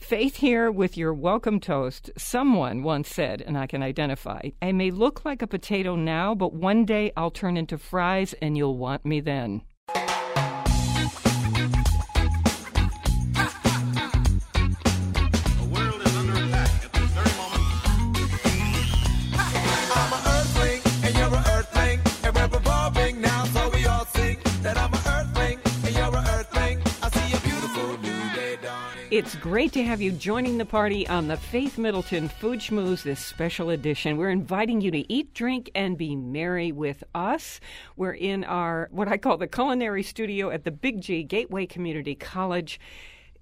Faith here with your welcome toast. Someone once said, and I can identify, I may look like a potato now, but one day I'll turn into fries and you'll want me then. It's great to have you joining the party on the Faith Middleton Food Schmooze, this special edition. We're inviting you to eat, drink, and be merry with us. We're in our, what I call the culinary studio at the Big G Gateway Community College.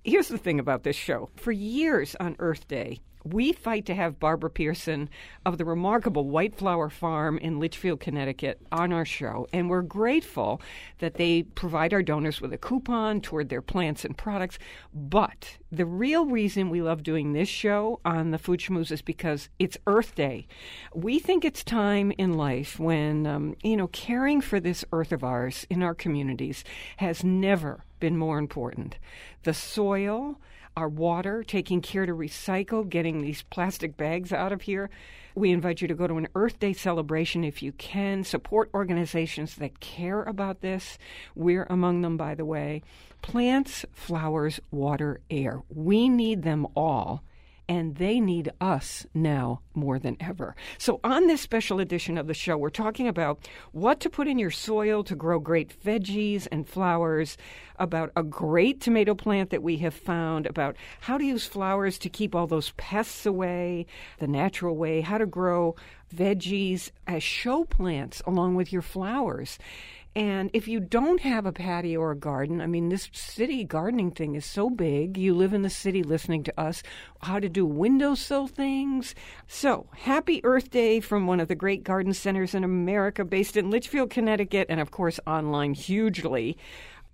Here's the thing about this show. For years on Earth Day, we fight to have Barbara Pearson of the remarkable White Flower Farm in Litchfield, Connecticut, on our show. And we're grateful that they provide our donors with a coupon toward their plants and products. But the real reason we love doing this show on the Food Schmooze is because it's Earth Day. We think it's time in life when, um, you know, caring for this earth of ours in our communities has never been more important. The soil, our water, taking care to recycle, getting these plastic bags out of here. We invite you to go to an Earth Day celebration if you can. Support organizations that care about this. We're among them, by the way. Plants, flowers, water, air. We need them all and they need us now more than ever. So, on this special edition of the show, we're talking about what to put in your soil to grow great veggies and flowers, about a great tomato plant that we have found, about how to use flowers to keep all those pests away, the natural way, how to grow veggies as show plants along with your flowers. And if you don't have a patio or a garden, I mean, this city gardening thing is so big. You live in the city listening to us, how to do windowsill things. So, happy Earth Day from one of the great garden centers in America, based in Litchfield, Connecticut, and of course, online hugely.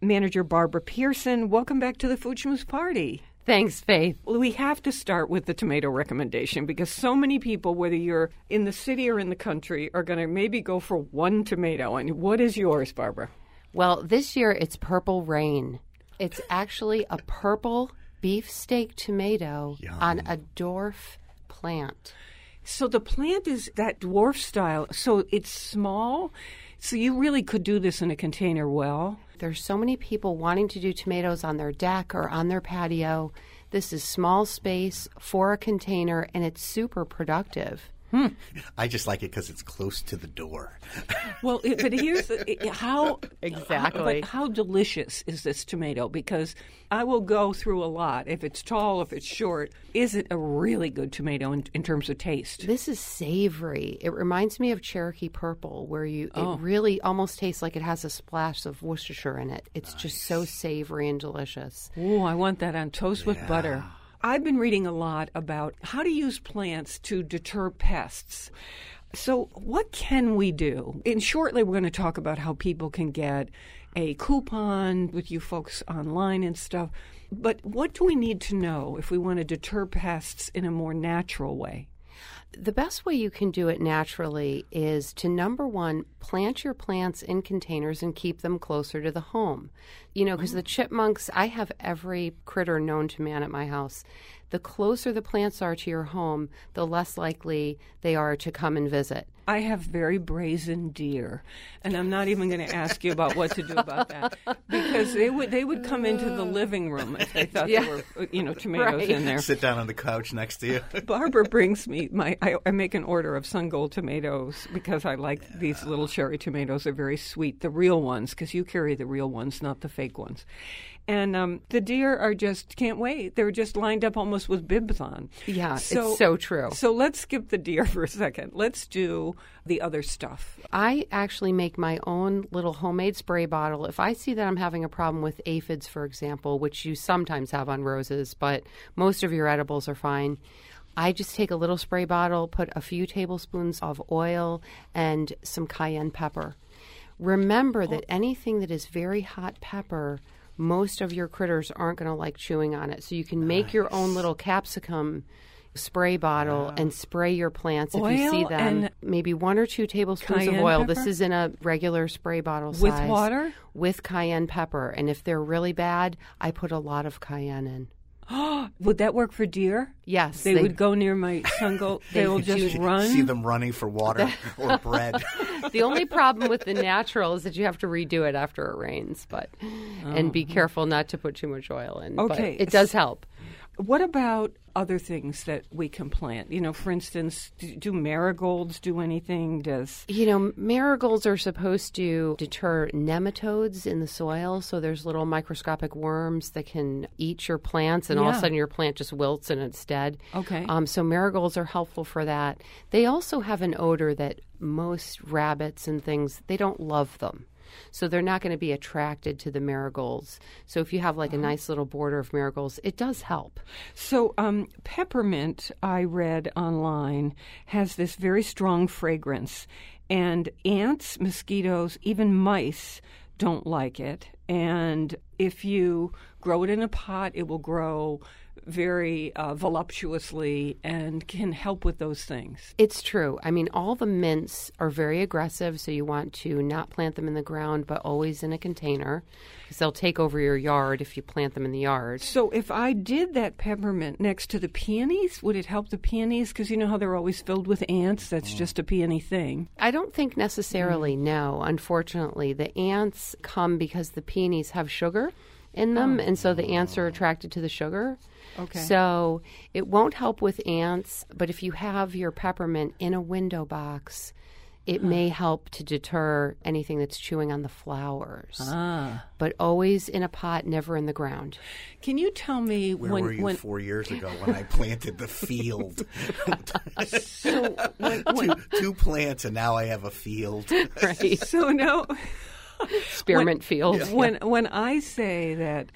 Manager Barbara Pearson, welcome back to the Food Schmooze Party. Thanks, Faith. Well, we have to start with the tomato recommendation because so many people, whether you're in the city or in the country, are going to maybe go for one tomato. And what is yours, Barbara? Well, this year it's Purple Rain. It's actually a purple beefsteak tomato Yum. on a dwarf plant. So the plant is that dwarf style. So it's small. So you really could do this in a container well. There's so many people wanting to do tomatoes on their deck or on their patio. This is small space for a container and it's super productive. Hmm. I just like it because it's close to the door. Well, but here's the, it- how Exactly. but how delicious is this tomato? Because I will go through a lot. If it's tall, if it's short, is it a really good tomato in, in terms of taste? This is savory. It reminds me of Cherokee Purple, where you Oh. it really almost tastes like it has a splash of Worcestershire in it. It's just so savory and delicious. Oh, I want that on toast with butter. I've been reading a lot about how to use plants to deter pests. So, what can we do? And shortly, we're going to talk about how people can get a coupon with you folks online and stuff. But what do we need to know if we want to deter pests in a more natural way? The best way you can do it naturally is to number one, plant your plants in containers and keep them closer to the home. You know, because mm-hmm. the chipmunks, I have every critter known to man at my house. The closer the plants are to your home, the less likely they are to come and visit. I have very brazen deer, and I'm not even going to ask you about what to do about that because they would they would come into the living room if they thought Yeah. there were you know tomatoes Right. in there. Sit down on the couch next to you. Barbara brings me my. I, I make an order of sun gold tomatoes because I like these little cherry tomatoes. They're very sweet, the real ones, because you carry the real ones, not the fake ones. And um, the deer are just can't wait. They're just lined up almost with bibs on. Yeah, it's so true. So let's skip the deer for a second. Let's do the other stuff. I actually make my own little homemade spray bottle. If I see that I'm having a problem with aphids, for example, which you sometimes have on roses, but most of your edibles are fine, I just take a little spray bottle, put a few tablespoons of oil and some cayenne pepper. Remember that anything that is very hot pepper, most of your critters aren't going to like chewing on it. So you can make your own little capsicum spray bottle and spray your plants if you see them. Maybe one or two tablespoons of oil. pepper? This is in a regular spray bottle With size. With water? With cayenne pepper. And if they're really bad, I put a lot of cayenne in. Would that work for deer? Yes. They, would go near my sun gold. They will just run. See them running for water or bread. the only problem with the natural is that you have to redo it after it rains, but and be oh. careful not to put too much oil in. but Oh. Okay. it does help. What about other things that we can plant? You know, for instance, do, do marigolds do anything? Does You know, marigolds are supposed to deter nematodes in the soil. So there's little microscopic worms that can eat your plants, and all of a sudden your plant just wilts and it's dead. Okay. Um, so marigolds are helpful for that. They also have an odor that most rabbits and things they don't love them. So they're not going to be attracted to the marigolds. So if you have like a nice little border of marigolds, it does help. so? Um, peppermint, I read online, has this very strong fragrance, and ants, mosquitoes, even mice don't like it. And if you grow it in a pot, it will grow very uh, voluptuously and can help with those things. It's true. I mean, all the mints are very aggressive, so you want to not plant them in the ground, but always in a container because they'll take over your yard if you plant them in the yard. So if I did that peppermint next to the peonies, would it help the peonies? Because you know how they're always filled with ants. That's just a peony thing. I don't think necessarily, Mm. no. Unfortunately, the ants come because the peonies have sugar in them, and so the ants are attracted to the sugar. Oh. Okay. So it won't help with ants, but if you have your peppermint in a window box, it may help to deter anything that's chewing on the flowers. Ah. But always in a pot, never in the ground. Can you tell me Where when were you when four years ago when I planted the field? so when, when, two, two plants, and now I have a field. Right. so no Spearmint field. when when I say that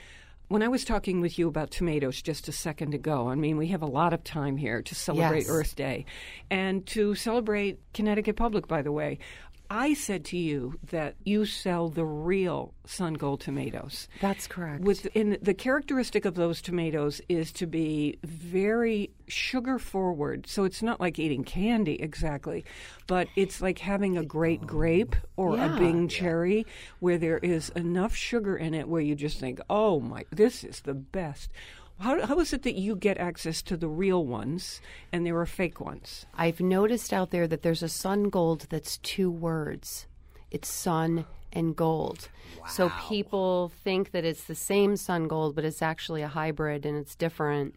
when I was talking with you about tomatoes just a second ago, I mean we have a lot of time here to celebrate Yes. Earth Day and to celebrate Connecticut Public by the way. I said to you that you sell the real Sun Gold tomatoes. That's correct. With in the characteristic of those tomatoes is to be very sugar forward. So it's not like eating candy exactly, but it's like having a great oh. grape or Yeah. a Bing cherry where there is enough sugar in it where you just think, "Oh my, this is the best." How, how is it that you get access to the real ones and there are fake ones? I've noticed out there that there's a sun gold that's two words. It's sun and gold. So people think that it's the same sun gold, but it's actually a hybrid and it's different.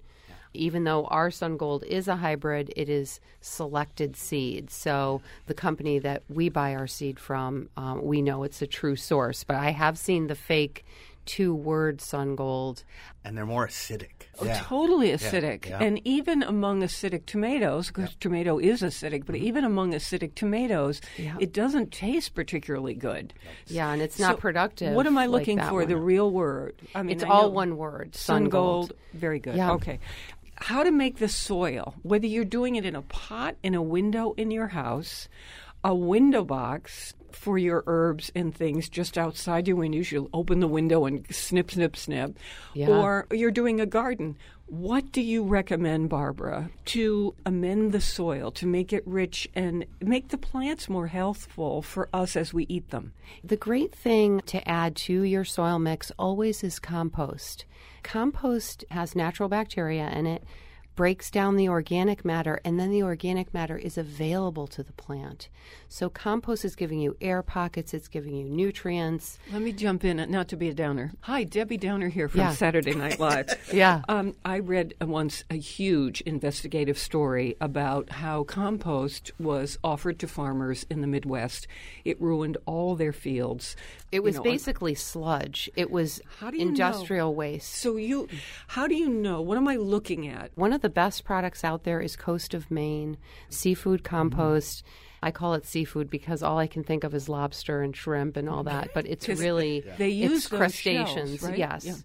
Even though our sun gold is a hybrid, it is selected seed. So the company that we buy our seed from, um, we know it's a true source. But I have seen the fake two word sun gold. and they're more acidic. Oh, yeah. Totally acidic. yeah. And even among acidic tomatoes, because tomato is acidic, but mm-hmm. even among acidic tomatoes, it doesn't taste particularly good. Yeah, and it's not So productive. What am I looking that for? The real word. I mean, It's I all one word. Sun gold. Very good. Yeah. Okay. How to make the soil, whether you're doing it in a pot, in a window in your house, a window box for your herbs and things just outside your windows. You'll open the window and snip, snip, snip. Yeah. Or you're doing a garden. What do you recommend, Barbara, to amend the soil, to make it rich and make the plants more healthful for us as we eat them? The great thing to add to your soil mix always is compost. Compost has natural bacteria in it, breaks down the organic matter, and then the organic matter is available to the plant. So compost is giving you air pockets, it's giving you nutrients. Let me jump in, not to be a downer. Hi, Debbie Downer here from Yeah. Saturday Night Live. Yeah. Um, I read once a huge investigative story about how compost was offered to farmers in the Midwest. It ruined all their fields. It You was know, basically sludge. It was How do you know? industrial waste. So you, how do you know? What am I looking at? One of the best products out there is Coast of Maine seafood mm-hmm. compost. I call it seafood because all I can think of is lobster and shrimp and all that, but it's really They use it's crustaceans. shells, right? Yes. Yeah.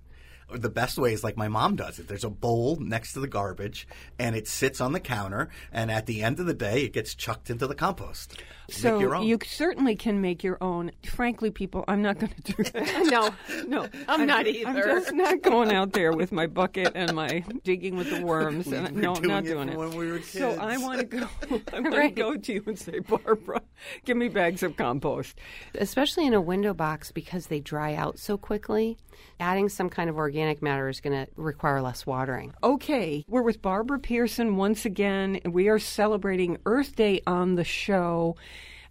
The best way is like my mom does it. There's a bowl next to the garbage, and it sits on the counter. And at the end of the day, it gets chucked into the compost. So Make your own. you certainly can make your own. Frankly, people, I'm not going to do that. no, no, I'm not either. I'm just not going out there with my bucket and my digging with the worms. We and, no, I'm not doing it. when we were So I want to go. I want Right. to go to you and say, Barbara, give me bags of compost. especially in a window box because they dry out so quickly. Adding some kind of organic matter is going to require less watering. Okay, we're with Barbara Pearson once again. We are celebrating Earth Day on the show.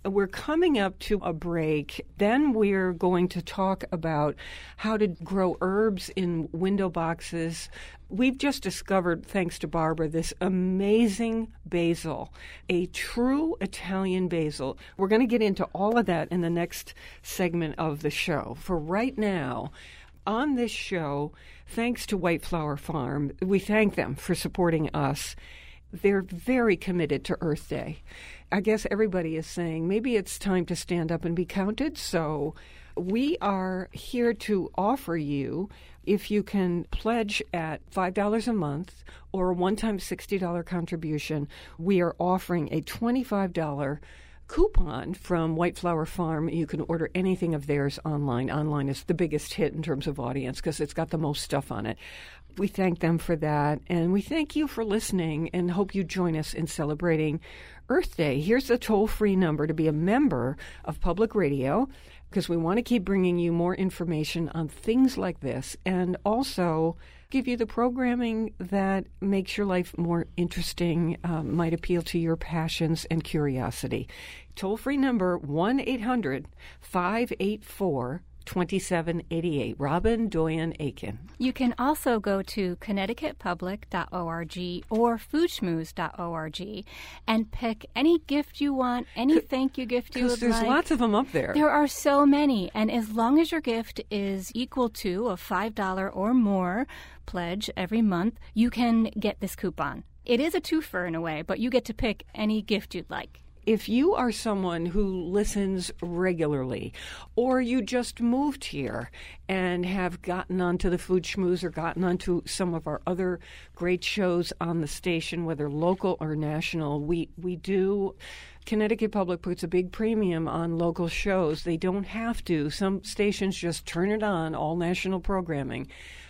We're coming up to a break. Then we're going to talk about how to grow herbs in window boxes. We've just discovered, thanks to Barbara, this amazing basil, a true Italian basil. We're going to get into all of that in the next segment of the show. For right now, on this show, thanks to White Flower Farm, we thank them for supporting us. They're very committed to Earth Day. I guess everybody is saying maybe it's time to stand up and be counted. So we are here to offer you, if you can pledge at $5 a month or a one time $60 contribution, we are offering a $25 coupon from White Flower Farm. You can order anything of theirs online. Online is the biggest hit in terms of audience because it's got the most stuff on it. We thank them for that, and we thank you for listening and hope you join us in celebrating Earth Day. Here's the toll free number to be a member of public radio because we want to keep bringing you more information on things like this and also give you the programming that makes your life more interesting, um, might appeal to your passions and curiosity. Toll free number 1 800 584 2788. Robin Doyen Aiken. You can also go to connecticutpublic.org or foodschmooze.org and pick any gift you want, any thank you gift you would there's like. lots of them up there. There are so many, and as long as your gift is equal to a $5 or more pledge every month, you can get this coupon. It is a twofer in a way, but you get to pick any gift you'd like. If you are someone who listens regularly, or you just moved here and have gotten onto the Food Schmooze or gotten onto some of our other great shows on the station, whether local or national, we, we do. Connecticut Public puts a big premium on local shows. They don't have to. Some stations just turn it on, all national programming.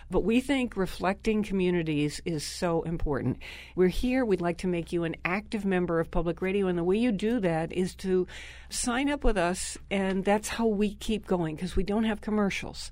But we think reflecting communities is so important. We're here. We'd like to make you an active member of public radio. And the way you do that is to sign up with us. And that's how we keep going because we don't have commercials.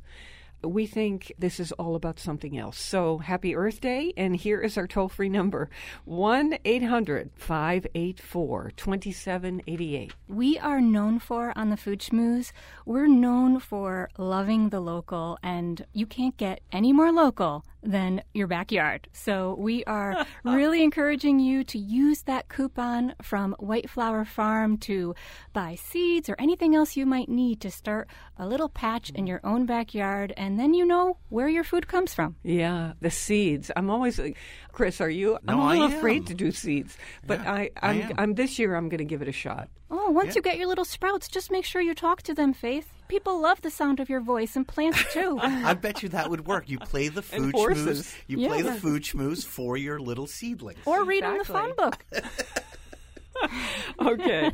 We think this is all about something else. So happy Earth Day. And here is our toll free number 1 800 584 2788. We are known for on the Food Schmooze, we're known for loving the local, and you can't get any more local than your backyard. So we are really encouraging you to use that coupon from White Flower Farm to buy seeds or anything else you might need to start a little patch in your own backyard, and then you know where your food comes from. Yeah, the seeds. I'm always like, Chris, are you? no, I'm No, a little I afraid to do seeds, but Yeah, I, I I'm. I'm this year. I'm going to give it a shot. Oh, once you get your little sprouts, just make sure you talk to them, Faith. People love the sound of your voice and plants too. I bet you that would work. You play the And food schmooze. You play the Yeah. food schmooze for your little seedlings. or read them the phone book. okay,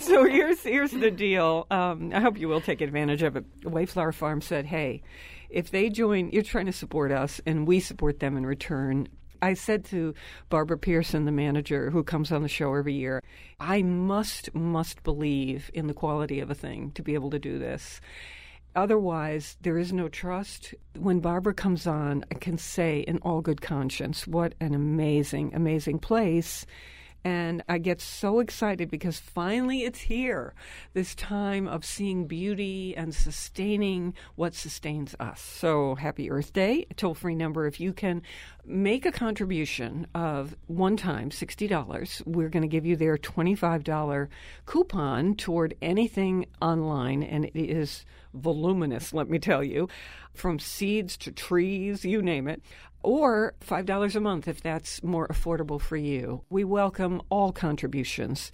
so here's here's the deal. Um, I hope you will take advantage of it. White Flower Farm said, "Hey, if they join, you're trying to support us, and we support them in return." I said to Barbara Pearson, the manager who comes on the show every year, I must must believe in the quality of a thing to be able to do this. Otherwise, there is no trust. When Barbara comes on, I can say in all good conscience, what an amazing, amazing place. And I get so excited because finally it's here. This time of seeing beauty and sustaining what sustains us. So happy Earth Day. Toll free number if you can make a contribution of one time $60. We're going to give you their $25 coupon toward anything online, and it is voluminous, let me tell you, from seeds to trees, you name it, or $5 a month if that's more affordable for you. We welcome all contributions.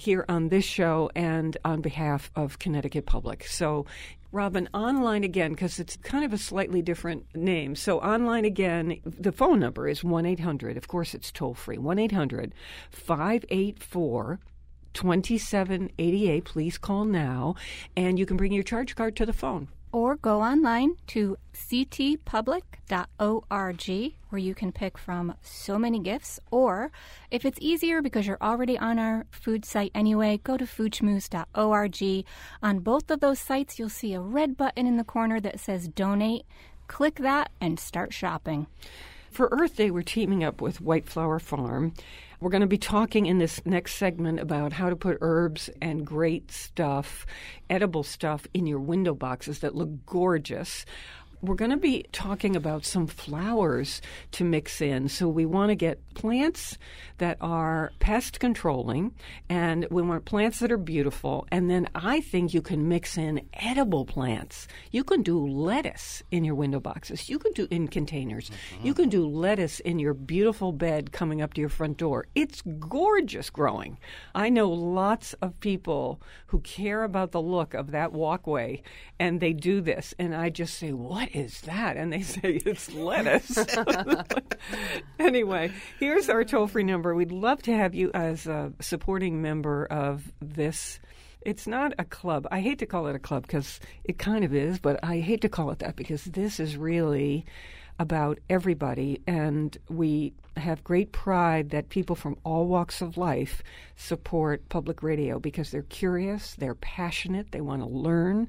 here on this show and on behalf of Connecticut Public. So, Robin, online again, because it's kind of a slightly different name. So, online again, the phone number is 1 800. Of course, it's toll free 1 800 584 2788. Please call now, and you can bring your charge card to the phone or go online to ctpublic.org where you can pick from so many gifts. Or if it's easier because you're already on our food site anyway, go to foodschmooze.org. On both of those sites, you'll see a red button in the corner that says donate. Click that and start shopping. For Earth Day, we're teaming up with White Flower Farm. We're going to be talking in this next segment about how to put herbs and great stuff, edible stuff, in your window boxes that look gorgeous we're going to be talking about some flowers to mix in. So we want to get plants that are pest controlling, and we want plants that are beautiful. And then I think you can mix in edible plants. You can do lettuce in your window boxes. You can do in containers. Mm-hmm. You can do lettuce in your beautiful bed coming up to your front door. It's gorgeous growing. I know lots of people who care about the look of that walkway, and they do this. And I just say, what is that? And they say, it's lettuce. anyway, here's our toll free number. We'd love to have you as a supporting member of this. It's not a club. I hate to call it a club because it kind of is, but I hate to call it that because this is really about everybody. And we have great pride that people from all walks of life support public radio because they're curious, they're passionate, they want to learn.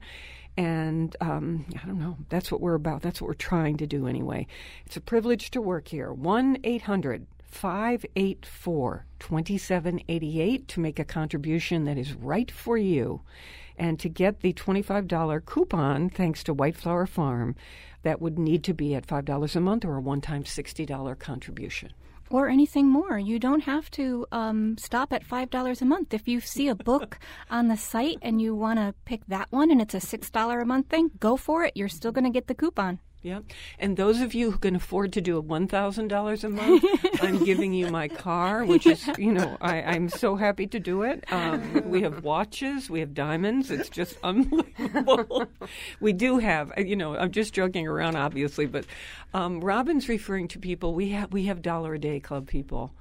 And um, I don't know. That's what we're about. That's what we're trying to do anyway. It's a privilege to work here. 1 800 584 2788 to make a contribution that is right for you. And to get the $25 coupon, thanks to White Flower Farm, that would need to be at $5 a month or a one time $60 contribution or anything more. You don't have to um, stop at $5 a month. If you see a book on the site and you want to pick that one and it's a $6 a month thing, go for it. You're still going to get the coupon. Yeah. And those of you who can afford to do a $1,000 a month, I'm giving you my car, which is, you know, I, am so happy to do it. Um, we have watches, we have diamonds. It's just unbelievable. we do have, uh, you know, I'm just joking around, obviously, but um, Robin's referring to people, we have, we have dollar a day club people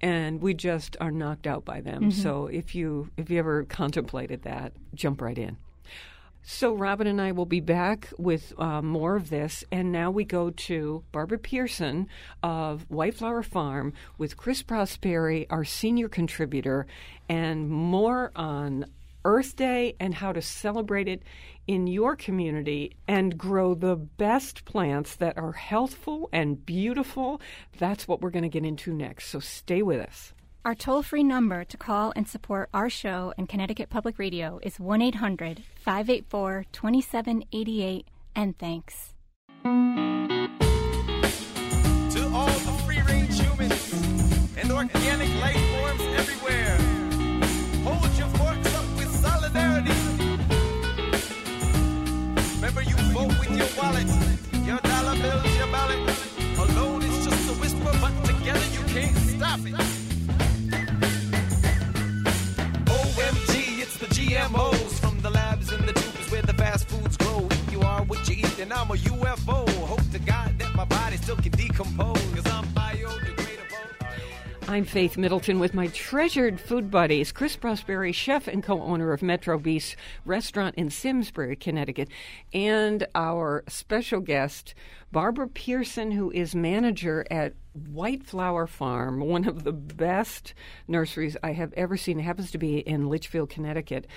and we just are knocked out by them. Mm-hmm. So if you if you ever contemplated that, jump right in. So, Robin and I will be back with uh, more of this. And now we go to Barbara Pearson of White Flower Farm with Chris Prosperi, our senior contributor, and more on Earth Day and how to celebrate it in your community and grow the best plants that are healthful and beautiful. That's what we're going to get into next. So, stay with us. Our toll free number to call and support our show and Connecticut Public Radio is 1 800 584 2788. And thanks. To all the free range humans and organic life forms everywhere, hold your forks up with solidarity. Remember, you vote with your wallet, your dollar bills, your ballot. Alone is just a whisper, but together you can't stop it. GMOs from the labs and the tubes where the fast foods grow. You are what you eat, and I'm a UFO. Hope to God that my body still can decompose. I'm Faith Middleton with my treasured food buddies, Chris Prosperi, chef and co owner of Metro Bis Restaurant in Simsbury, Connecticut, and our special guest, Barbara Pearson, who is manager at White Flower Farm, one of the best nurseries I have ever seen. It happens to be in Litchfield, Connecticut.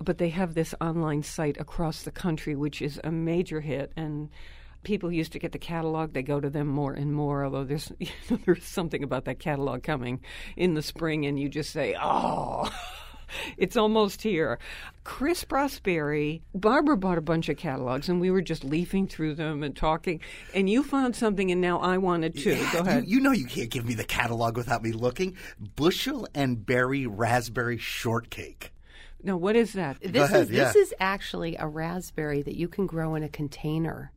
But they have this online site across the country, which is a major hit. And people used to get the catalog. They go to them more and more, although there's, you know, there's something about that catalog coming in the spring, and you just say, oh. it's almost here. Chris Prosperi, Barbara bought a bunch of catalogs, and we were just leafing through them and talking. And you found something, and now I wanted to. Yeah, Go ahead. You, you, know you can't give me the catalog without me looking. Bushel and berry raspberry shortcake. Now, what is that? This ahead, is yeah. this is actually a raspberry that you can grow in a container.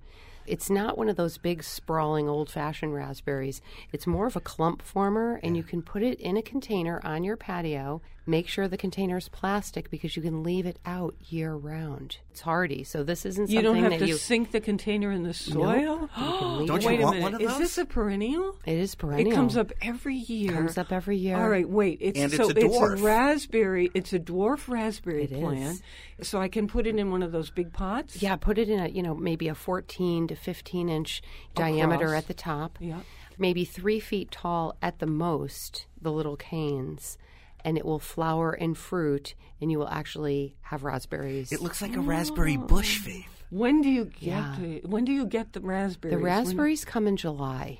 It's not one of those big sprawling old fashioned raspberries. It's more of a clump former and you can put it in a container on your patio Make sure the container is plastic because you can leave it out year round. It's hardy, so this isn't You don't have that to you. sink the container in the soil. leave Don't Wait you a want minute. one of those? Is this a perennial? it is perennial. It comes up every year. Comes up every year. All right, wait. It's And so it's a dwarf. raspberry. It's a dwarf raspberry It is. plant. So I can put it in one of those big pots. Yeah, put it in a you know maybe a 14 to 15 inch diameter at the top. Yeah. Maybe three feet tall at the most. The little canes, and it will flower and fruit, and you will actually have raspberries. It looks like a raspberry bush, oh. Faith. When do you get Yeah. the When do you get the raspberries? the When- raspberries come in July,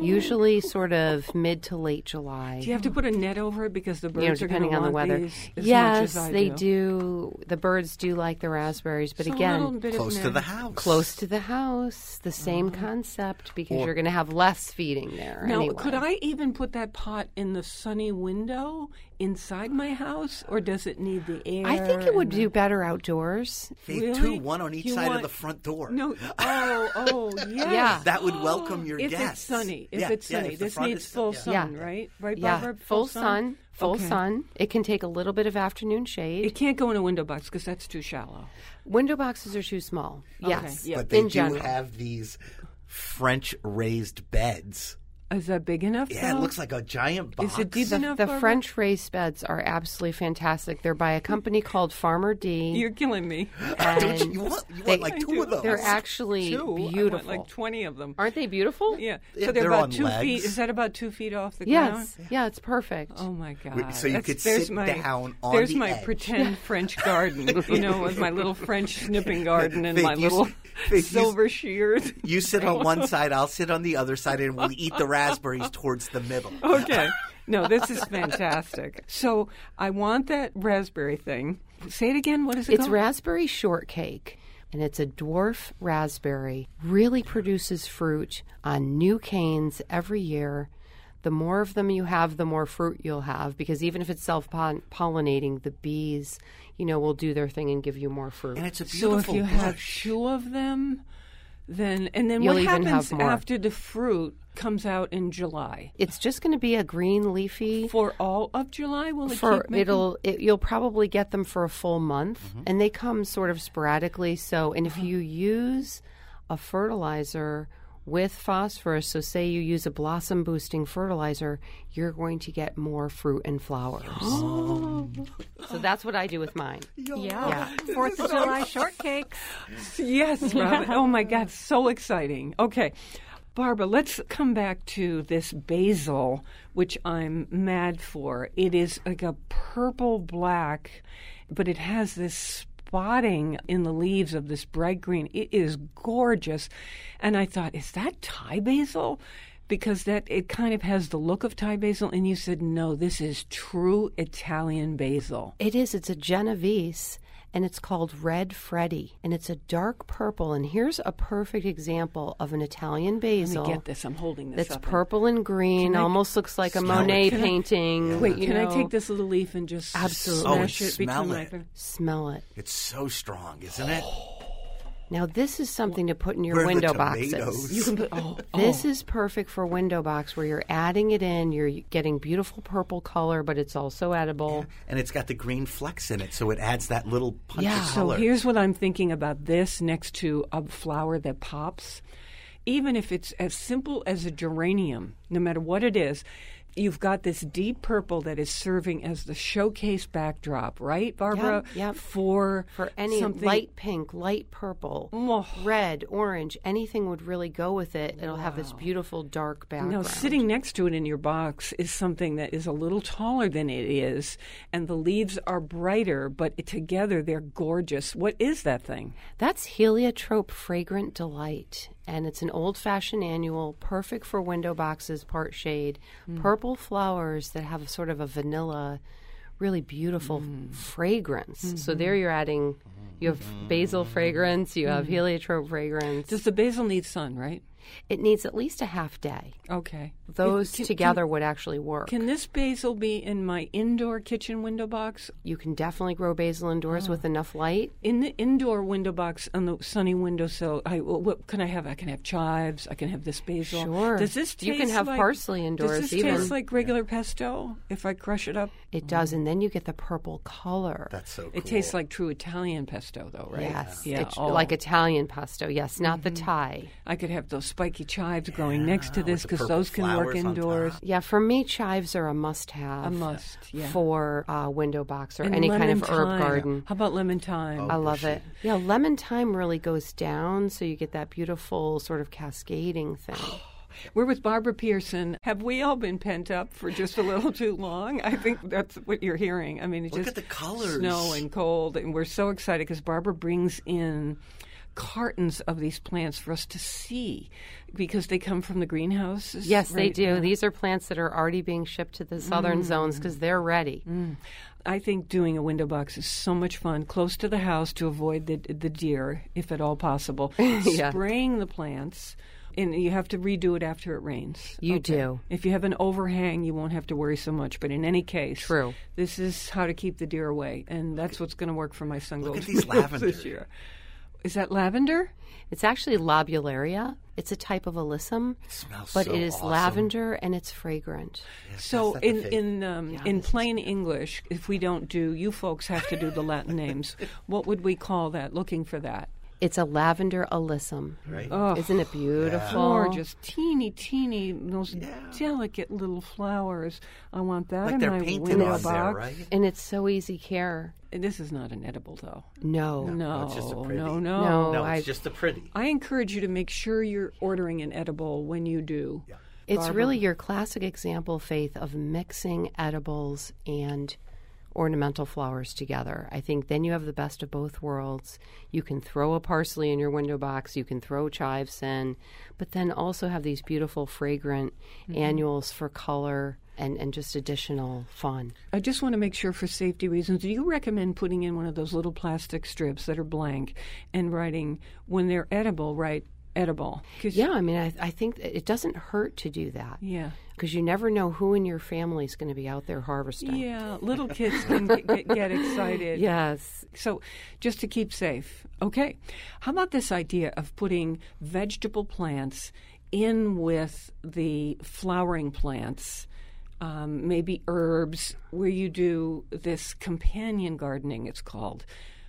usually sort of mid to late July. do you have to put a net over it because the birds you know, are depending gonna on the weather. as yes, much as I they do. do. The birds do like the raspberries, but So again, little bit of Close to the house. close to the house, the same uh-huh. concept because you're going to have less feeding there. Now, anyway. could I even put that pot in the sunny window inside my house, or does it need the air? I think it would the- do better outdoors. Faith, Really? two, one on each You side of the front door. No. Oh, oh, yeah. Yeah. That would welcome oh, your if guests. it's sunny, if Yeah, it's yeah, sunny, if this needs full yeah. sun, Yeah. right? Right, Yeah, Barbara? full sun, full Okay. sun. It can take a little bit of afternoon shade. It can't go in a window box because that's too shallow. Window boxes are too small. Yes, yeah. But they in do general. have these French raised beds. Is that big enough? Yeah, though? it looks like a giant box. Is it deep the, enough? the Barbara? French raised beds are absolutely fantastic. They're by a company called Farmer D. You're killing me. Don't you, you want, you they- want like two of those? They're actually Two. I want beautiful. like twenty of them. Aren't they beautiful? Yeah. Yeah, so they're, they're about on two feet. legs. Is that about two feet off the ground? Yes. Yeah, it's perfect. Oh my god! Wait, so you That's- could sit my, down on There's the my edge. pretend French garden, you know, with my little French snipping garden and Faith, my you little s- Faith, you silver shears. You sit on one side, I'll sit on the other side, and we'll eat the raspberries towards the middle. okay. No, this is fantastic. So I want that raspberry thing. Say it again. What is it It's called? raspberry shortcake, and it's a dwarf raspberry. Really produces fruit on new canes every year. The more of them you have, the more fruit you'll have because even if it's self pollinating, the bees, you know, will do their thing and give you more fruit. And it's a beautiful. so if beautiful you have two of them, then and then You'll what happens after the fruit comes out in July? it's just going to be a green leafy. For all of July, will it for keep making? it'll it, you'll probably get them for a full month Mm-hmm. and they come sort of sporadically so and if you use a fertilizer with phosphorus so say you use a blossom boosting fertilizer you're going to get more fruit and flowers so that's what i do with mine Yeah. Fourth of July shortcakes. Yes, Robin. oh my God, so exciting. Okay. Barbara, let's come back to this basil, which I'm mad for. It is like a purple black, but it has this spotting in the leaves of this bright green. It is gorgeous. And I thought, is that Thai basil? Because that it kind of has the look of Thai basil, and you said no, this is true Italian basil. it is it's a genovese and it's called red freddy and it's a dark purple and here's a perfect example of an italian Let basil me get this. I'm holding this that's purple and green Can I- almost looks like a Smell it. monet Can I- painting Wait, you can I take this little leaf and just Absolutely. Oh, it smell it. smell it It's so strong, isn't it? Oh. Now this is something to put in your Where are the window boxes. You can put oh, oh. This oh. is perfect for window box where you're adding it in, you're getting beautiful purple color, but it's also edible. And it's got the green flecks in it, so it adds that little punch Yeah. of So here's what I'm thinking about this next to a flower that pops. Even if it's as simple as a geranium, no matter what it is, you've got this deep purple that is serving as the showcase backdrop, right, Barbara? Yep, yep. For For any something light pink, light purple, Oh. red, orange, anything would really go with it. It'll have this beautiful dark background. Now, sitting next to it in your box is something that is a little taller than it is, and the leaves are brighter, but together they're gorgeous. What is that thing? That's Heliotrope Fragrant Delight. And it's an old fashioned annual, perfect for window boxes, part shade. Hmm. Purple flowers that have sort of a vanilla, really beautiful hmm. fragrance. So there mm-hmm. you're adding, you have hmm. basil fragrance, you have heliotrope fragrance. Does the basil need sun, right? It needs at least a half day. Okay. Those Can- together would actually work. Can this basil be in my indoor kitchen window box? you can definitely grow basil indoors Oh. with enough light. In the indoor window box on the sunny windowsill, I well, what can I have? I can have chives. I can have this basil. Sure. Does this taste You can have like, parsley indoors Does this even. taste like regular pesto if I crush it up? It does, and then you get the purple color. That's so cool. It tastes like true Italian pesto, though, right? Yes, Yeah. it's oh. Mm-hmm. like Italian pesto. Yes, not the Thai. I could have those spiky chives growing next to this because those can work indoors. Yeah, for me, chives are a must-have. A must, yeah. for uh, window box or And any kind lemon of herb thyme. garden. How about lemon thyme? I love it. Yeah, lemon thyme really goes down, so you get that beautiful sort of cascading thing. We're with Barbara Pearson. Have we all been pent up for just a little too long? I think that's what you're hearing. I mean, it's Look just at the colors. snow and cold, and we're so excited because Barbara brings in cartons of these plants for us to see because they come from the greenhouses. Yes, they right? do. These are plants that are already being shipped to the southern mm. zones because they're ready. Mm. I think doing a window box is so much fun, close to the house to avoid the the deer, if at all possible. Yeah. Spraying the plants. And you have to redo it after it rains. You do. If you have an overhang, you won't have to worry so much. But in any case, True. This is how to keep the deer away, and that's what's going to work for my sun Look at these tomatoes lavender. this year. Is that lavender? It's actually lobularia. It's a type of alyssum, smells but so it is awesome. lavender and it's fragrant. So in in um, Yeah, in this is plain English, if we don't do, you folks have to do the Latin names. What would we call that? Looking for that. It's a lavender alyssum. Right? Oh, Isn't it beautiful? gorgeous, teeny, teeny, those delicate little flowers. I want that Like in my window on box. there, right? And it's so easy care. This is not an edible, though. No. No, it's just a pretty. no, no. No. No, I- it's just a pretty. I encourage you to make sure you're ordering an edible when you do. It's really your classic example, Faith, of mixing edibles and ornamental flowers together. I think then you have the best of both worlds. You can throw a parsley in your window box, you can throw chives in, but then also have these beautiful, fragrant mm-hmm. annuals for color and, and just additional fun. I just want to make sure, for safety reasons, do you recommend putting in one of those little plastic strips that are blank and writing when they're edible, write edible? Yeah, I mean, I, I think it doesn't hurt to do that Yeah. because you never know who in your family is going to be out there harvesting. Yeah, little kids can get, get, get excited. Yes. So, just to keep safe. Okay. How about this idea of putting vegetable plants in with the flowering plants? Um, maybe herbs, where you do this companion gardening, it's called.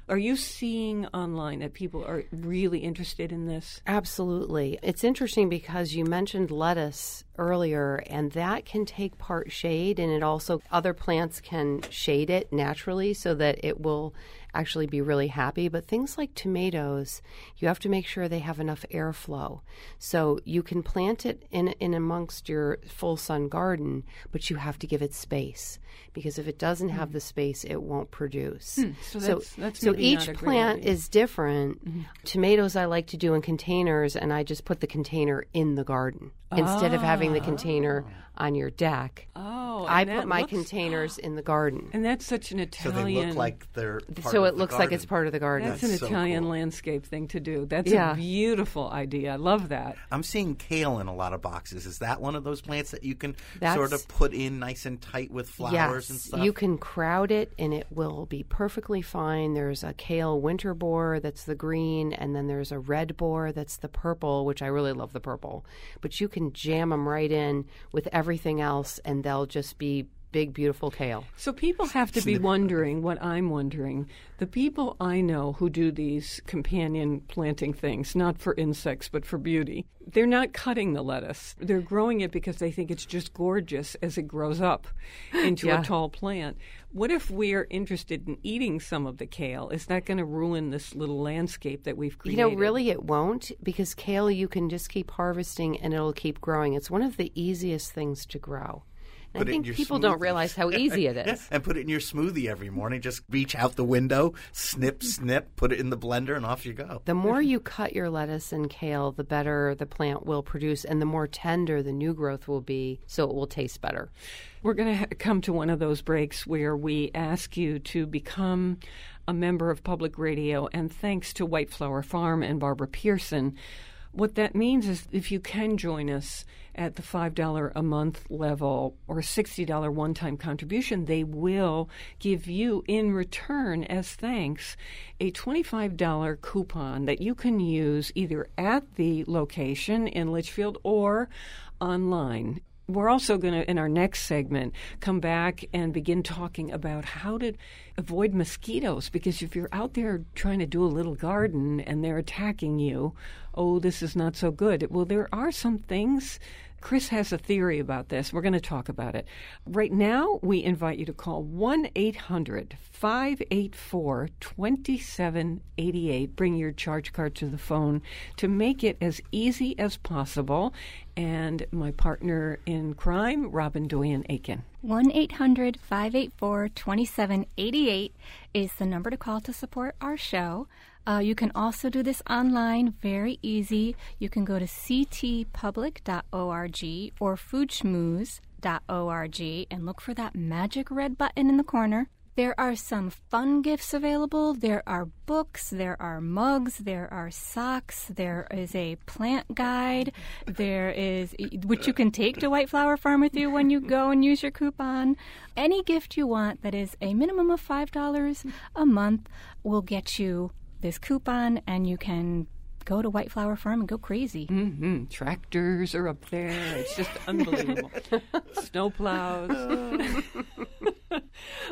Are you seeing online that people are really interested in this? Absolutely. It's interesting because you mentioned lettuce earlier, and that can take part shade, and it also, other plants can shade it naturally so that it will actually be really happy. But things like tomatoes, you have to make sure they have enough airflow. So you can plant it in, in amongst your full sun garden, but you have to give it space because if it doesn't have hmm. the space, it won't produce. Hmm. So that's- that's so each not a great plant idea. is different. Mm-hmm. Tomatoes I like to do in containers, and I just put the container in the garden instead of having the ah. container on your deck. Oh, I put my looks- containers in the garden, And that's such an Italian. So Italian. they look like they're. Part so of it the looks like it's part of the garden. That's, That's an so Italian cool. landscape thing to do. That's Yeah. a beautiful idea. I love that. I'm seeing kale in a lot of boxes. Is that one of those plants that you can That's- sort of put in nice and tight with flowers and yes, stuff? you can crowd it, and it will be perfectly fine. There's a kale Winterbor that's the green, and then there's a Redbor that's the purple, which I really love the purple. But you can jam them right in with everything else, and they'll just be big, beautiful kale. So people have to be wondering what I'm wondering. The people I know who do these companion planting things, not for insects but for beauty, they're not cutting the lettuce. They're growing it because they think it's just gorgeous as it grows up into Yeah. a tall plant. What if we're interested in eating some of the kale? Is that going to ruin this little landscape that we've created? You know, really, it won't because kale you can just keep harvesting and it'll keep growing. It's one of the easiest things to grow. And I think your people don't realize how easy it is. Yeah, and put it in your smoothie every morning. Just reach out the window, snip, snip, put it in the blender, and off you go. The more you cut your lettuce and kale, the better the plant will produce, and the more tender the new growth will be, so it will taste better. We're going to ha- come to one of those breaks where we ask you to become a member of public radio. And thanks to White Flower Farm and Barbara Pearson, What that means is if you can join us at the $5 a month level or $60 one time contribution, they will give you in return, as thanks, a $25 coupon that you can use either at the location in Litchfield or online we're also going to, in our next segment, come back and begin talking about how to avoid mosquitoes. Because if you're out there trying to do a little garden and they're attacking you, oh, this is not so good. Well, there are some things Chris has a theory about this. We're going to talk about it. Right now, we invite you to call 1 800 584 2788. Bring your charge card to the phone to make it as easy as possible. And my partner in crime, Robin Doyen Aiken. 1 800 584 2788 is the number to call to support our show. Uh, you can also do this online, very easy. You can go to ctpublic.org or foodschmooze.org and look for that magic red button in the corner. There are some fun gifts available. There are books, there are mugs, there are socks, there is a plant guide, there is which you can take to White Flower Farm with you when you go and use your coupon. Any gift you want that is a minimum of $5 a month will get you this coupon and you can go to White Flower Farm and go crazy. Mm-hmm. Tractors are up there. It's just unbelievable. Snow plows.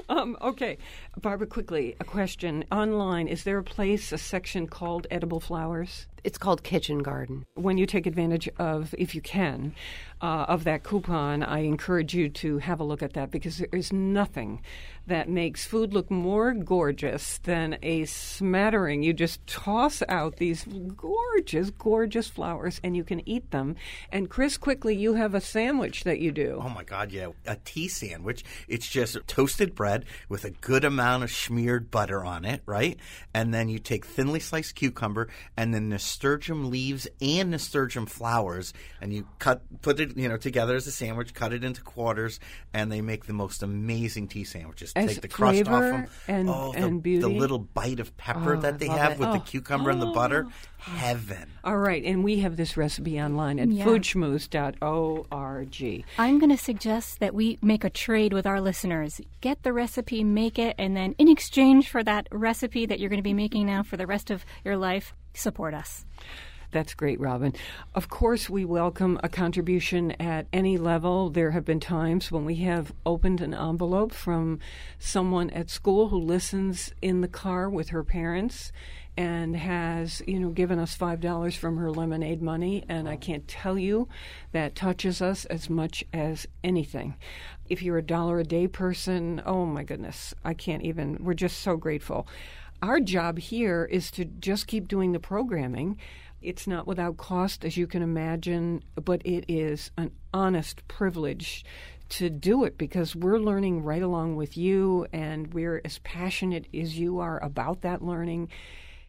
um, okay, Barbara, quickly, a question. Online, is there a place, a section called edible flowers? It's called Kitchen Garden. When you take advantage of, if you can, uh, of that coupon, I encourage you to have a look at that because there is nothing that makes food look more gorgeous than a smattering. You just toss out these gorgeous, gorgeous flowers and you can eat them. And Chris, quickly, you have a sandwich that you do. Oh my God, yeah. A tea sandwich. It's just toasted bread with a good amount of smeared butter on it, right? And then you take thinly sliced cucumber and then nasturtium leaves and nasturtium flowers and you cut, put it, you know, together as a sandwich, cut it into quarters, and they make the most amazing tea sandwiches as take the crust off them. And, oh, the, and beauty. the little bite of pepper Oh, that they have it. with the Oh. cucumber and the butter. Oh. Heaven. All right, and we have this recipe online at Yeah. foodschmooze.org. I'm going to suggest that we make a trade with our listeners. Get the recipe, make it, and then in exchange for that recipe that you're going to be making now for the rest of your life, support us. That's great, Robin. Of course, we welcome a contribution at any level. There have been times when we have opened an envelope from someone at school who listens in the car with her parents and has, you know, given us $5 from her lemonade money. And I can't tell you that touches us as much as anything. If you're a dollar a day person, oh my goodness, I can't even, we're just so grateful. Our job here is to just keep doing the programming. It's not without cost, as you can imagine, but it is an honest privilege to do it because we're learning right along with you, and we're as passionate as you are about that learning.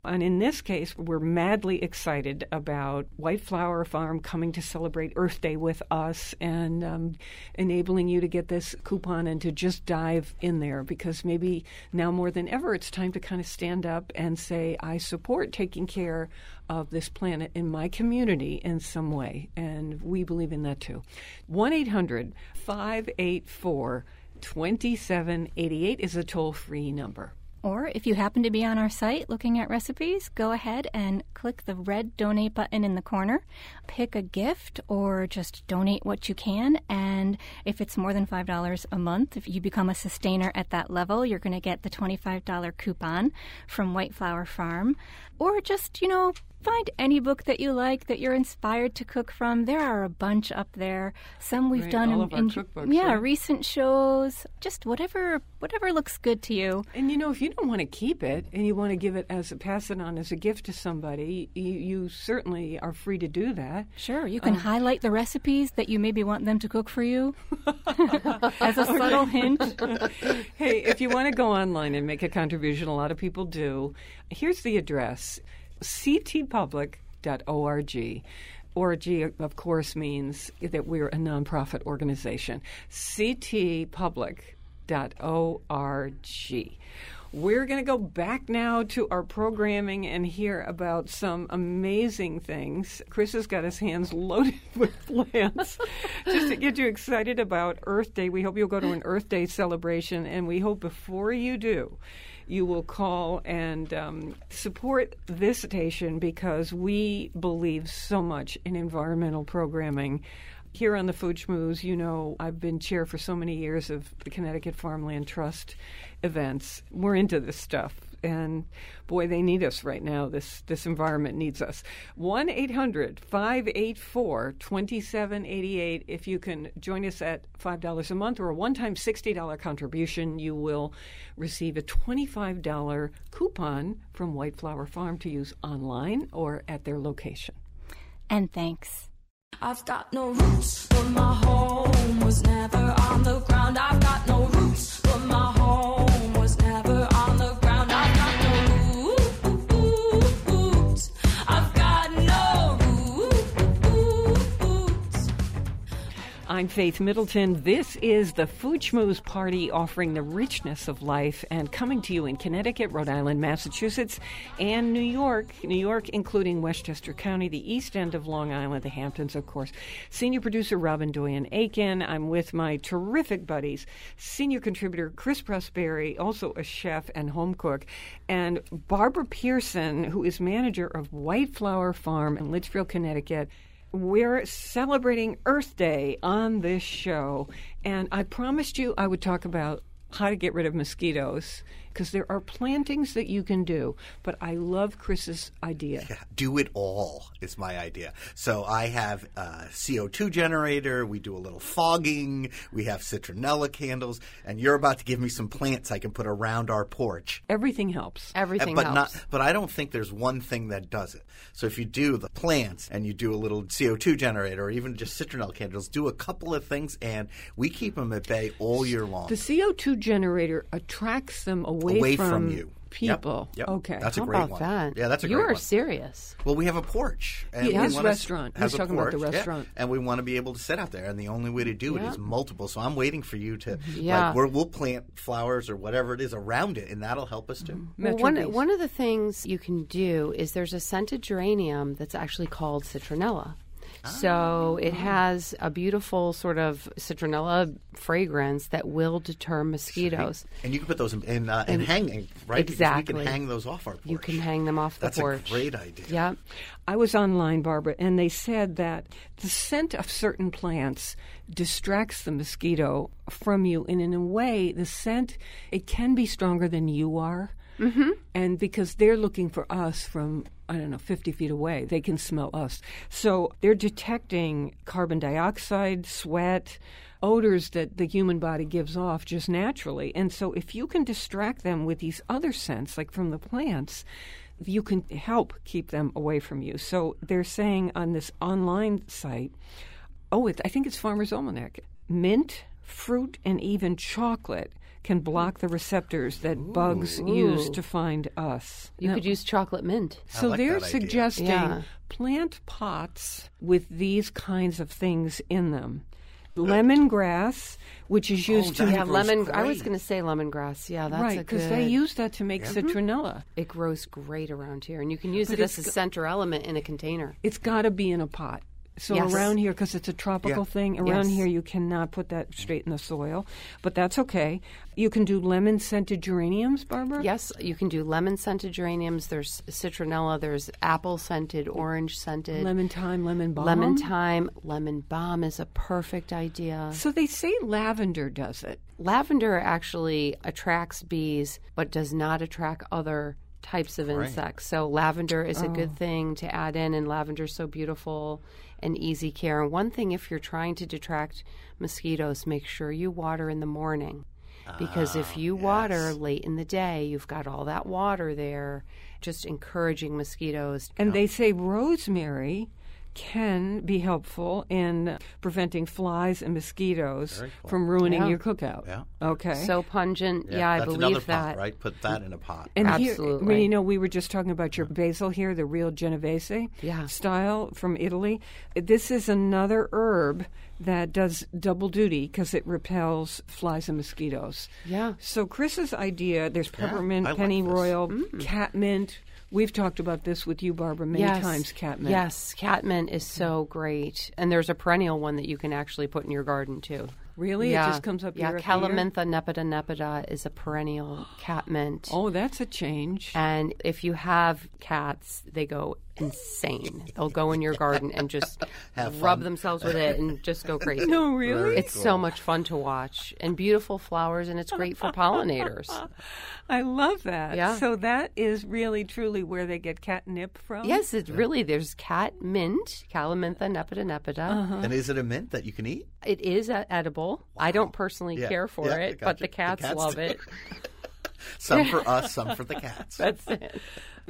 And in this case, we're madly excited about White Flower Farm coming to celebrate Earth Day with us and um, enabling you to get this coupon and to just dive in there because maybe now more than ever, it's time to kind of stand up and say, I support taking care of this planet in my community in some way. And we believe in that too. 1 800 584 2788 is a toll free number. Or if you happen to be on our site looking at recipes, go ahead and click the red donate button in the corner. Pick a gift or just donate what you can. And if it's more than $5 a month, if you become a sustainer at that level, you're going to get the $25 coupon from White Flower Farm. Or just, you know, find any book that you like that you're inspired to cook from. There are a bunch up there. Some we've Right, done in, cookbooks, yeah, yeah. recent shows. Just whatever whatever looks good to you. And you know, if you don't want to keep it and you want to give it as a pass it on as a gift to somebody, you, you certainly are free to do that. Sure, you Um, can highlight the recipes that you maybe want them to cook for you as a subtle hint. hey, if you want to go online and make a contribution, a lot of people do. Here's the address ctpublic.org. Org, of course, means that we're a nonprofit organization. ctpublic.org. We're going to go back now to our programming and hear about some amazing things. Chris has got his hands loaded with plants just to get you excited about Earth Day. We hope you'll go to an Earth Day celebration, and we hope before you do, you will call and um, support this station because we believe so much in environmental programming. Here on the Food Schmooze, you know, I've been chair for so many years of the Connecticut Farmland Trust events. We're into this stuff. And boy, they need us right now. This this environment needs us. 1 800 584 2788. If you can join us at $5 a month or a one time $60 contribution, you will receive a $25 coupon from White Flower Farm to use online or at their location. And thanks. I've got no roots, but my home was never on the ground. I've got no roots, but my I'm Faith Middleton. This is the Food Schmooze Party offering the richness of life and coming to you in Connecticut, Rhode Island, Massachusetts, and New York. New York, including Westchester County, the east end of Long Island, the Hamptons, of course. Senior producer Robin Doyon Aiken. I'm with my terrific buddies, senior contributor Chris Prosperi, also a chef and home cook, and Barbara Pearson, who is manager of White Flower Farm in Litchfield, Connecticut. We're celebrating Earth Day on this show, and I promised you I would talk about how to get rid of mosquitoes because there are plantings that you can do. But I love Chris's idea. Yeah, do it all is my idea. So I have a CO2 generator. We do a little fogging. We have citronella candles, and you're about to give me some plants I can put around our porch. Everything helps. Everything but helps. not. But I don't think there's one thing that does it. So if you do the plants and you do a little CO2 generator, or even just citronella candles, do a couple of things, and we keep them at bay all year long. The CO2 generator attracts them away, Away from you. People. yep. Okay. That's a How great about one. that? Yeah, that's a you great one. You are serious. Well, we have a porch. And Yeah, we his wanna restaurant. Has He's a talking about the porch, yeah, restaurant. and we want to be able to sit out there. And the only way to do it Yeah. is multiple. So I'm waiting for you to, Yeah. like, we're, we'll plant flowers or whatever it is around it, and that'll help us too. Mm-hmm. Well, one, one of the things you can do is there's a scented geranium that's actually called citronella. So it has a beautiful sort of citronella fragrance that will deter mosquitoes. And you can put those in, in, uh, in hanging, right? Because Exactly. we can hang those off our porch. You can hang them off the That's porch. a great idea. Yeah. I was online, Barbara, and they said that the scent of certain plants distracts the mosquito from you, and in a way, the scent it can be stronger than you are, mm-hmm. and because they're looking for us from I don't know fifty feet away, they can smell us. So they're detecting carbon dioxide, sweat. Odors that the human body gives off just naturally. And so, if you can distract them with these other scents, like from the plants, you can help keep them away from you. So they're saying on this online site, oh, it, I think it's Farmer's Almanac, mint, fruit, and even chocolate can block the receptors that bugs use to find us. You Now- could use chocolate mint. so like they're suggesting Yeah. plant pots with these kinds of things in them. Lemongrass, which is used to have Yeah, grows lemon. I was going to say lemongrass. Yeah, that's right because they use that to make citronella. it grows great around here, and you can use But it as a center element in a container. It's got to be in a pot. So Yes. around here, because it's a tropical Yeah. thing, around Yes. here you cannot put that straight in the soil, but that's okay. You can do lemon scented geraniums, Barbara. Yes, you can do lemon scented geraniums. There's citronella. There's apple scented, orange scented, Lemon thyme, lemon balm. lemon thyme, lemon balm is a perfect idea. So they say lavender does it. Lavender actually attracts bees, but does not attract other types of insects. So lavender is a good oh. thing to add in, and lavender's so beautiful and easy care. And one thing, if you're trying to detract mosquitoes, make sure you water in the morning. Because if ah, you water late in the day, you've got all that water there, just encouraging mosquitoes. And they say rosemary can be helpful in preventing flies and mosquitoes cool. from ruining Yeah. your cookout. Yeah. Okay. So pungent. Yeah, I that's believe another that. pot, right? Put that in a pot. And Absolutely. Here, you know, we were just talking about your basil here, the real Genovese Yeah. style from Italy. This is another herb that does double duty because it repels flies and mosquitoes. Yeah. So Chris's idea, there's peppermint, I like pennyroyal, Mm. catmint. We've talked about this with you, Barbara, many yes. times. Catmint. Yes, catmint is so great, and there's a perennial one that you can actually put in your garden too. Really? Yeah. It just comes up Yeah, year after year? Calamintha nepeta nepeta is a perennial catmint. Oh, that's a change. And if you have cats, they go insane. They'll go in your garden and just Have rub fun. themselves with it and just go crazy. no, really? It's so much fun to watch and beautiful flowers, and it's great for pollinators. I love that. Yeah. So that is really truly where they get catnip from. Yes, it's really there's cat mint, Calamintha nepeta nepeta. Uh-huh. And is it a mint that you can eat? It is uh, edible. I don't personally Yeah, care for yeah, it, got but you. the cats, cats love do. it. Some for us, some for the cats. That's it.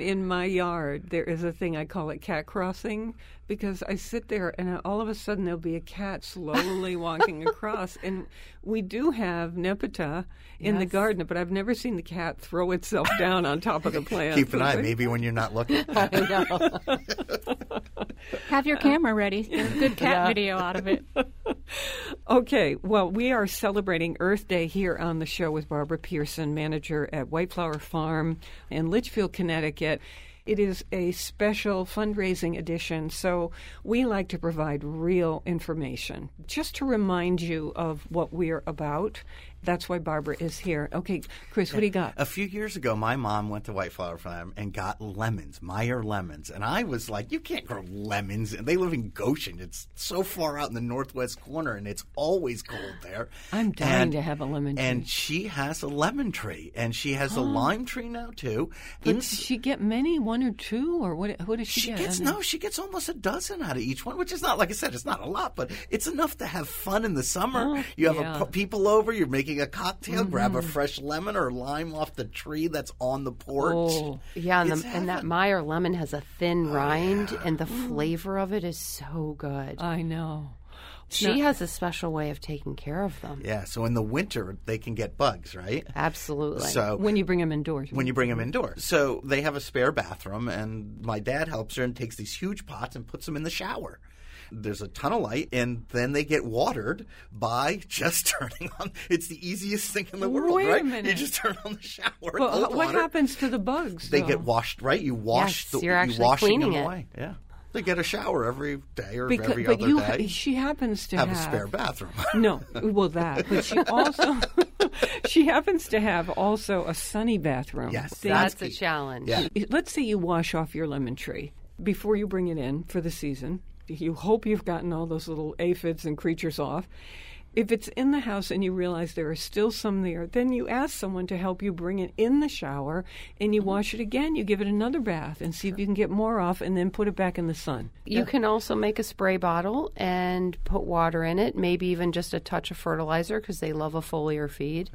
In my yard there is a thing I call it cat crossing because I sit there and all of a sudden there'll be a cat slowly walking across and we do have nepeta in the garden but I've never seen the cat throw itself down on top of the plant. Keep an eye, maybe when you're not looking. I know. Have your camera ready. Get a good cat Yeah. video out of it. Okay, well, we are celebrating Earth Day here on the show with Barbara Pearson, manager at White Flower Farm in Litchfield, Connecticut. It is a special fundraising edition, so we like to provide real information just to remind you of what we're about. That's why Barbara is here. Okay, Chris, what do you got? A few years ago, my mom went to White Flower Farm and got lemons, Meyer lemons. And I was like, you can't grow lemons. And they live in Goshen. It's so far out in the northwest corner, and it's always cold there. I'm dying And- to have a lemon tree. And she has a lemon tree, and she has a lime tree now, too. But does she get many, one or two, or what? What does she, She get? gets no, she gets almost a dozen out of each one, which is not like I said, it's not a lot, but it's enough to have fun in the summer. Oh, you have yeah. a, people over, you're making a cocktail, grab Mm-hmm. a fresh lemon or lime off the tree that's on the porch. Oh. Yeah, and, the, and that. Meyer lemon has a thin rind, and the flavor of it is so good. I know. she has a special way of taking care of them. Yeah, so in the winter they can get bugs, right? Absolutely. So When you bring them indoors. when you bring them indoors. So they have a spare bathroom, and my dad helps her and takes these huge pots and puts them in the shower. There's a ton of light, and then they get watered by just turning on. It's the easiest thing in the world, Wait a right? You just turn on the shower. Well, uh, what water. happens to the bugs? They though? get washed, right? You wash Yes, the you're you actually washing cleaning them it. away. Yeah, they get a shower every day or Because, every but other you, day. she happens to have have, a spare bathroom. No, well that, but she also she happens to have also a sunny bathroom. Yes, That's That's a key. challenge. Yeah. let's say you wash off your lemon tree before you bring it in for the season. You hope you've gotten all those little aphids and creatures off. If it's in the house and you realize there are still some there, then you ask someone to help you bring it in the shower and you mm-hmm. wash it again. You give it another bath and see if you can get more off and then put it back in the sun. You can also make a spray bottle and put water in it, maybe even just a touch of fertilizer because they love a foliar feed.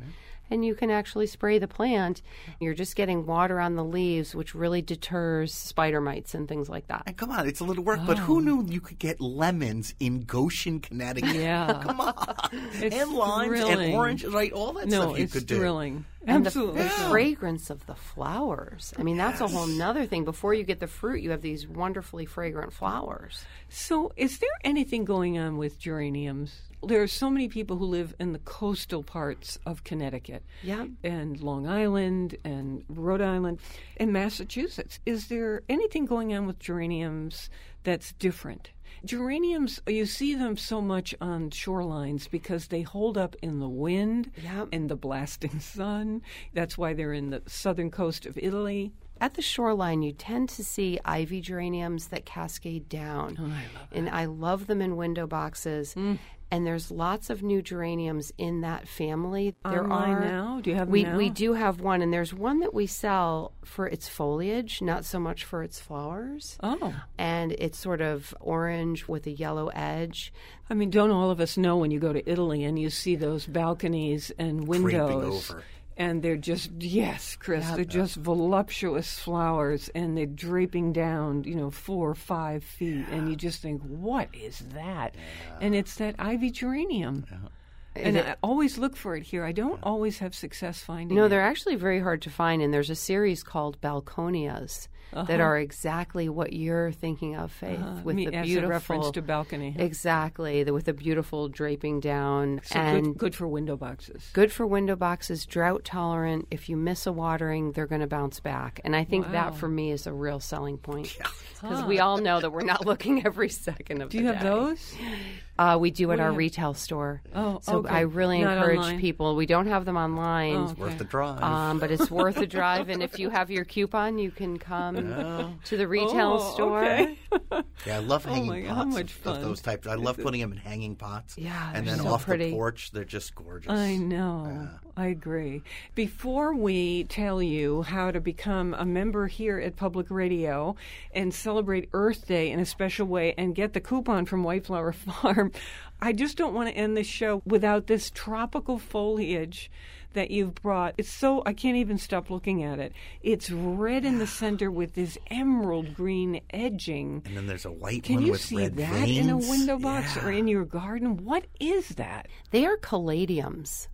And you can actually spray the plant. You're just getting water on the leaves, which really deters spider mites and things like that. And come on, it's a little work, but who oh. knew you could get lemons in Goshen, Connecticut? Yeah. come on, It's and limes thrilling. and oranges, right? All that no, stuff you it's could do. thrilling. And the, Absolutely. the fragrance of the flowers. I mean, that's a whole nother thing. Before you get the fruit, you have these wonderfully fragrant flowers. So, is there anything going on with geraniums? There are so many people who live in the coastal parts of Connecticut. Yeah. And Long Island and Rhode Island and Massachusetts. Is there anything going on with geraniums that's different? Geraniums, you see them so much on shorelines because they hold up in the wind Yep. and the blasting sun. That's why they're in the southern coast of Italy. At the shoreline, you tend to see ivy geraniums that cascade down. Oh, I And I love them in window boxes. Mm. And there's lots of new geraniums in that family. There Online are now? Do you have them we now? we do have one, and there's one that we sell for its foliage, not so much for its flowers. Oh. And it's sort of orange with a yellow edge. I mean, don't all of us know when you go to Italy and you see those balconies and windows? And they're just yes, Chris. They're just voluptuous flowers, and they're draping down, you know, four or five feet, and you just think, "What is that?" And it's that ivy geranium. And I always look for it here. I don't always have success finding it. No, it. they're actually very hard to find, and there's a series called Balconias that are exactly what you're thinking of, Faith, Uh, with me- the beautiful a reference to balcony. Exactly, the, with the beautiful draping down So and good, good for window boxes. good for window boxes, drought tolerant. If you miss a watering, they're going to bounce back, and I think Wow. that for me is a real selling point because we all know that we're not looking every second of Do you have day. those? Uh, we do at do our have? retail store. Oh, so okay. I really Not encourage online? people. We don't have them online. Oh, Worth the drive. Um, but it's worth the drive, and if you have your coupon, you can come to the retail Oh, store. okay. yeah, I love hanging my God, how pots much of, fun. of those types. I love putting them in hanging pots. Yeah, and then so off pretty. the porch, they're just gorgeous. I know. I agree. Before we tell you how to become a member here at Public Radio and celebrate Earth Day in a special way and get the coupon from White Flower Farm, I just don't want to end the show without this tropical foliage that you've brought. It's so I can't even stop looking at it. It's red in the center with this emerald green edging. And then there's a white Can one you with see that in a window box Yeah. or in your garden? What is that? They are caladiums,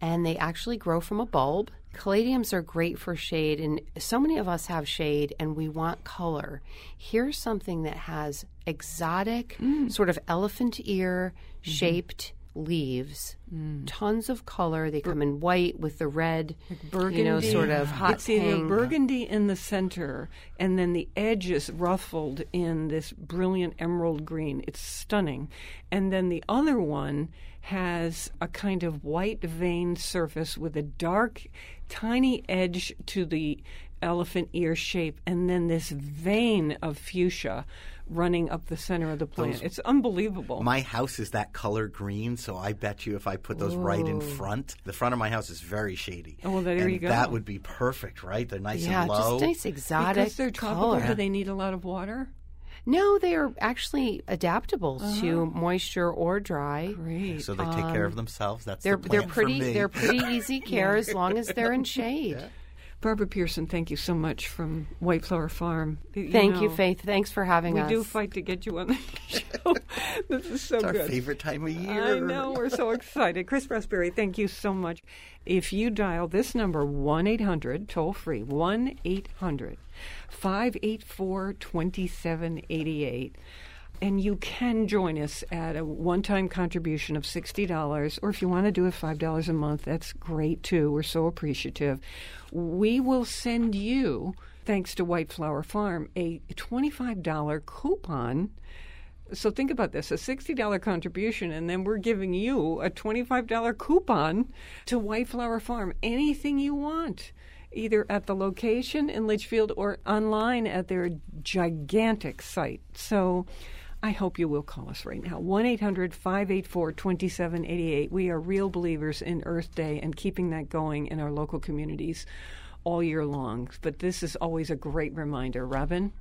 and they actually grow from a bulb. Caladiums are great for shade, and so many of us have shade and we want color. Here's something that has exotic, Mm. sort of elephant ear shaped leaves, Mm. tons of color. They come in white with the red, burgundy. you know, sort of hot It's either pink. burgundy in the center, and then the edge is ruffled in this brilliant emerald green. It's stunning. And then the other one has a kind of white veined surface with a dark, tiny edge to the elephant ear shape, and then this vein of fuchsia running up the center of the plant. it's unbelievable. My house is that color green, so I bet you if I put those right in front, the front of my house is very shady. Oh, well, there and you go. That would be perfect, right? They're nice yeah, and low. Yeah, just nice exotic because they're tropical, color. do they need a lot of water? No, they are actually adaptable uh-huh. to moisture or dry. Great. so they take care of um, themselves. That's They're the they're pretty For me. they're pretty easy care as long as they're in shade. Barbara Pearson, thank you so much from White Flower Farm. You Thank you, Faith. Thanks for having We us. We do fight to get you on the show. this is so It's our good. favorite time of year. I know, we're so excited. Chris Prosperi, thank you so much. If you dial this number, 1 800, toll free, 1 800 584 2788. And you can join us at a one time contribution of $60, or if you want to do it $5 a month, that's great too. We're so appreciative. We will send you, thanks to White Flower Farm, a $25 coupon so think about this a $60 contribution, and then we're giving you a $25 coupon to White Flower Farm. Anything you want, either at the location in Litchfield or online at their gigantic site. So I hope you will call us right now 1 800 584 2788. We are real believers in Earth Day and keeping that going in our local communities all year long. But this is always a great reminder. Robin?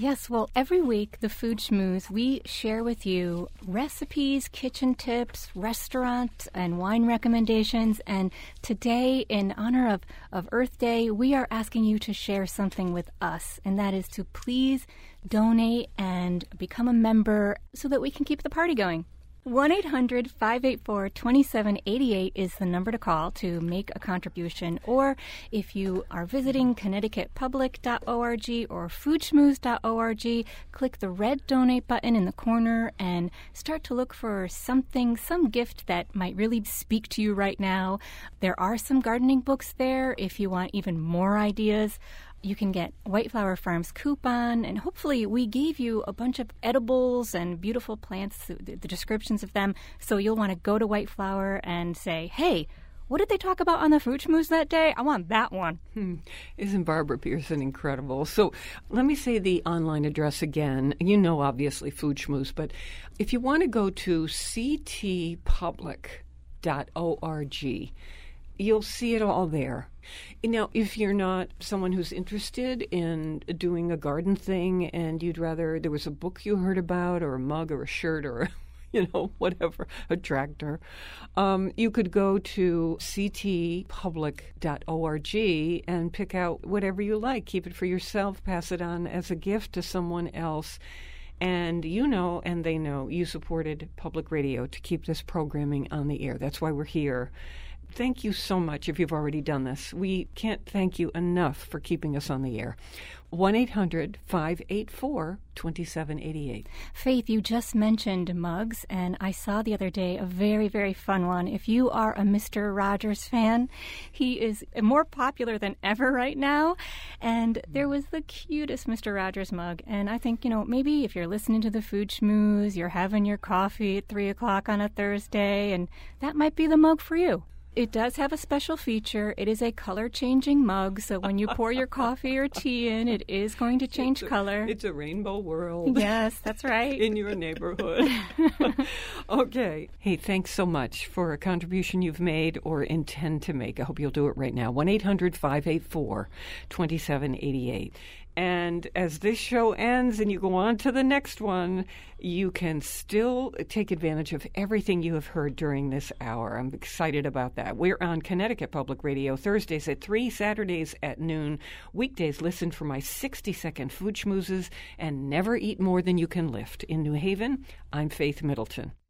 Yes, well, every week, the Food Schmooze, we share with you recipes, kitchen tips, restaurant and wine recommendations. And today, in honor of, of Earth Day, we are asking you to share something with us, and that is to please donate and become a member so that we can keep the party going. 1 800 584 2788 is the number to call to make a contribution. Or if you are visiting ConnecticutPublic.org or foodschmooze.org, click the red donate button in the corner and start to look for something, some gift that might really speak to you right now. There are some gardening books there if you want even more ideas you can get White Flower Farms coupon, and hopefully we gave you a bunch of edibles and beautiful plants, the, the descriptions of them, so you'll want to go to White Flower and say, hey, what did they talk about on the fruit schmooze that day? I want that one. Hmm. Isn't Barbara Pearson incredible? So let me say the online address again. You know, obviously, Food Schmooze, but if you want to go to ctpublic.org, you'll see it all there. Now, if you're not someone who's interested in doing a garden thing and you'd rather there was a book you heard about or a mug or a shirt or you know, whatever, a tractor. Um, you could go to ctpublic.org and pick out whatever you like. Keep it for yourself, pass it on as a gift to someone else. And you know, and they know, you supported public radio to keep this programming on the air. That's why we're here. Thank you so much if you've already done this. We can't thank you enough for keeping us on the air. 1 800 584 2788. Faith, you just mentioned mugs, and I saw the other day a very, very fun one. If you are a Mr. Rogers fan, he is more popular than ever right now. And there was the cutest Mr. Rogers mug. And I think, you know, maybe if you're listening to the food schmooze, you're having your coffee at 3 o'clock on a Thursday, and that might be the mug for you. It does have a special feature. It is a color changing mug, so when you pour your coffee or tea in, it is going to change It's a- color. It's a rainbow world. Yes, that's right. in your neighborhood. okay. Hey, thanks so much for a contribution you've made or intend to make. I hope you'll do it right now. 1 800 584 2788. And as this show ends and you go on to the next one, you can still take advantage of everything you have heard during this hour. I'm excited about that. We're on Connecticut Public Radio Thursdays at 3, Saturdays at noon. Weekdays, listen for my 60 second food schmoozes and never eat more than you can lift. In New Haven, I'm Faith Middleton.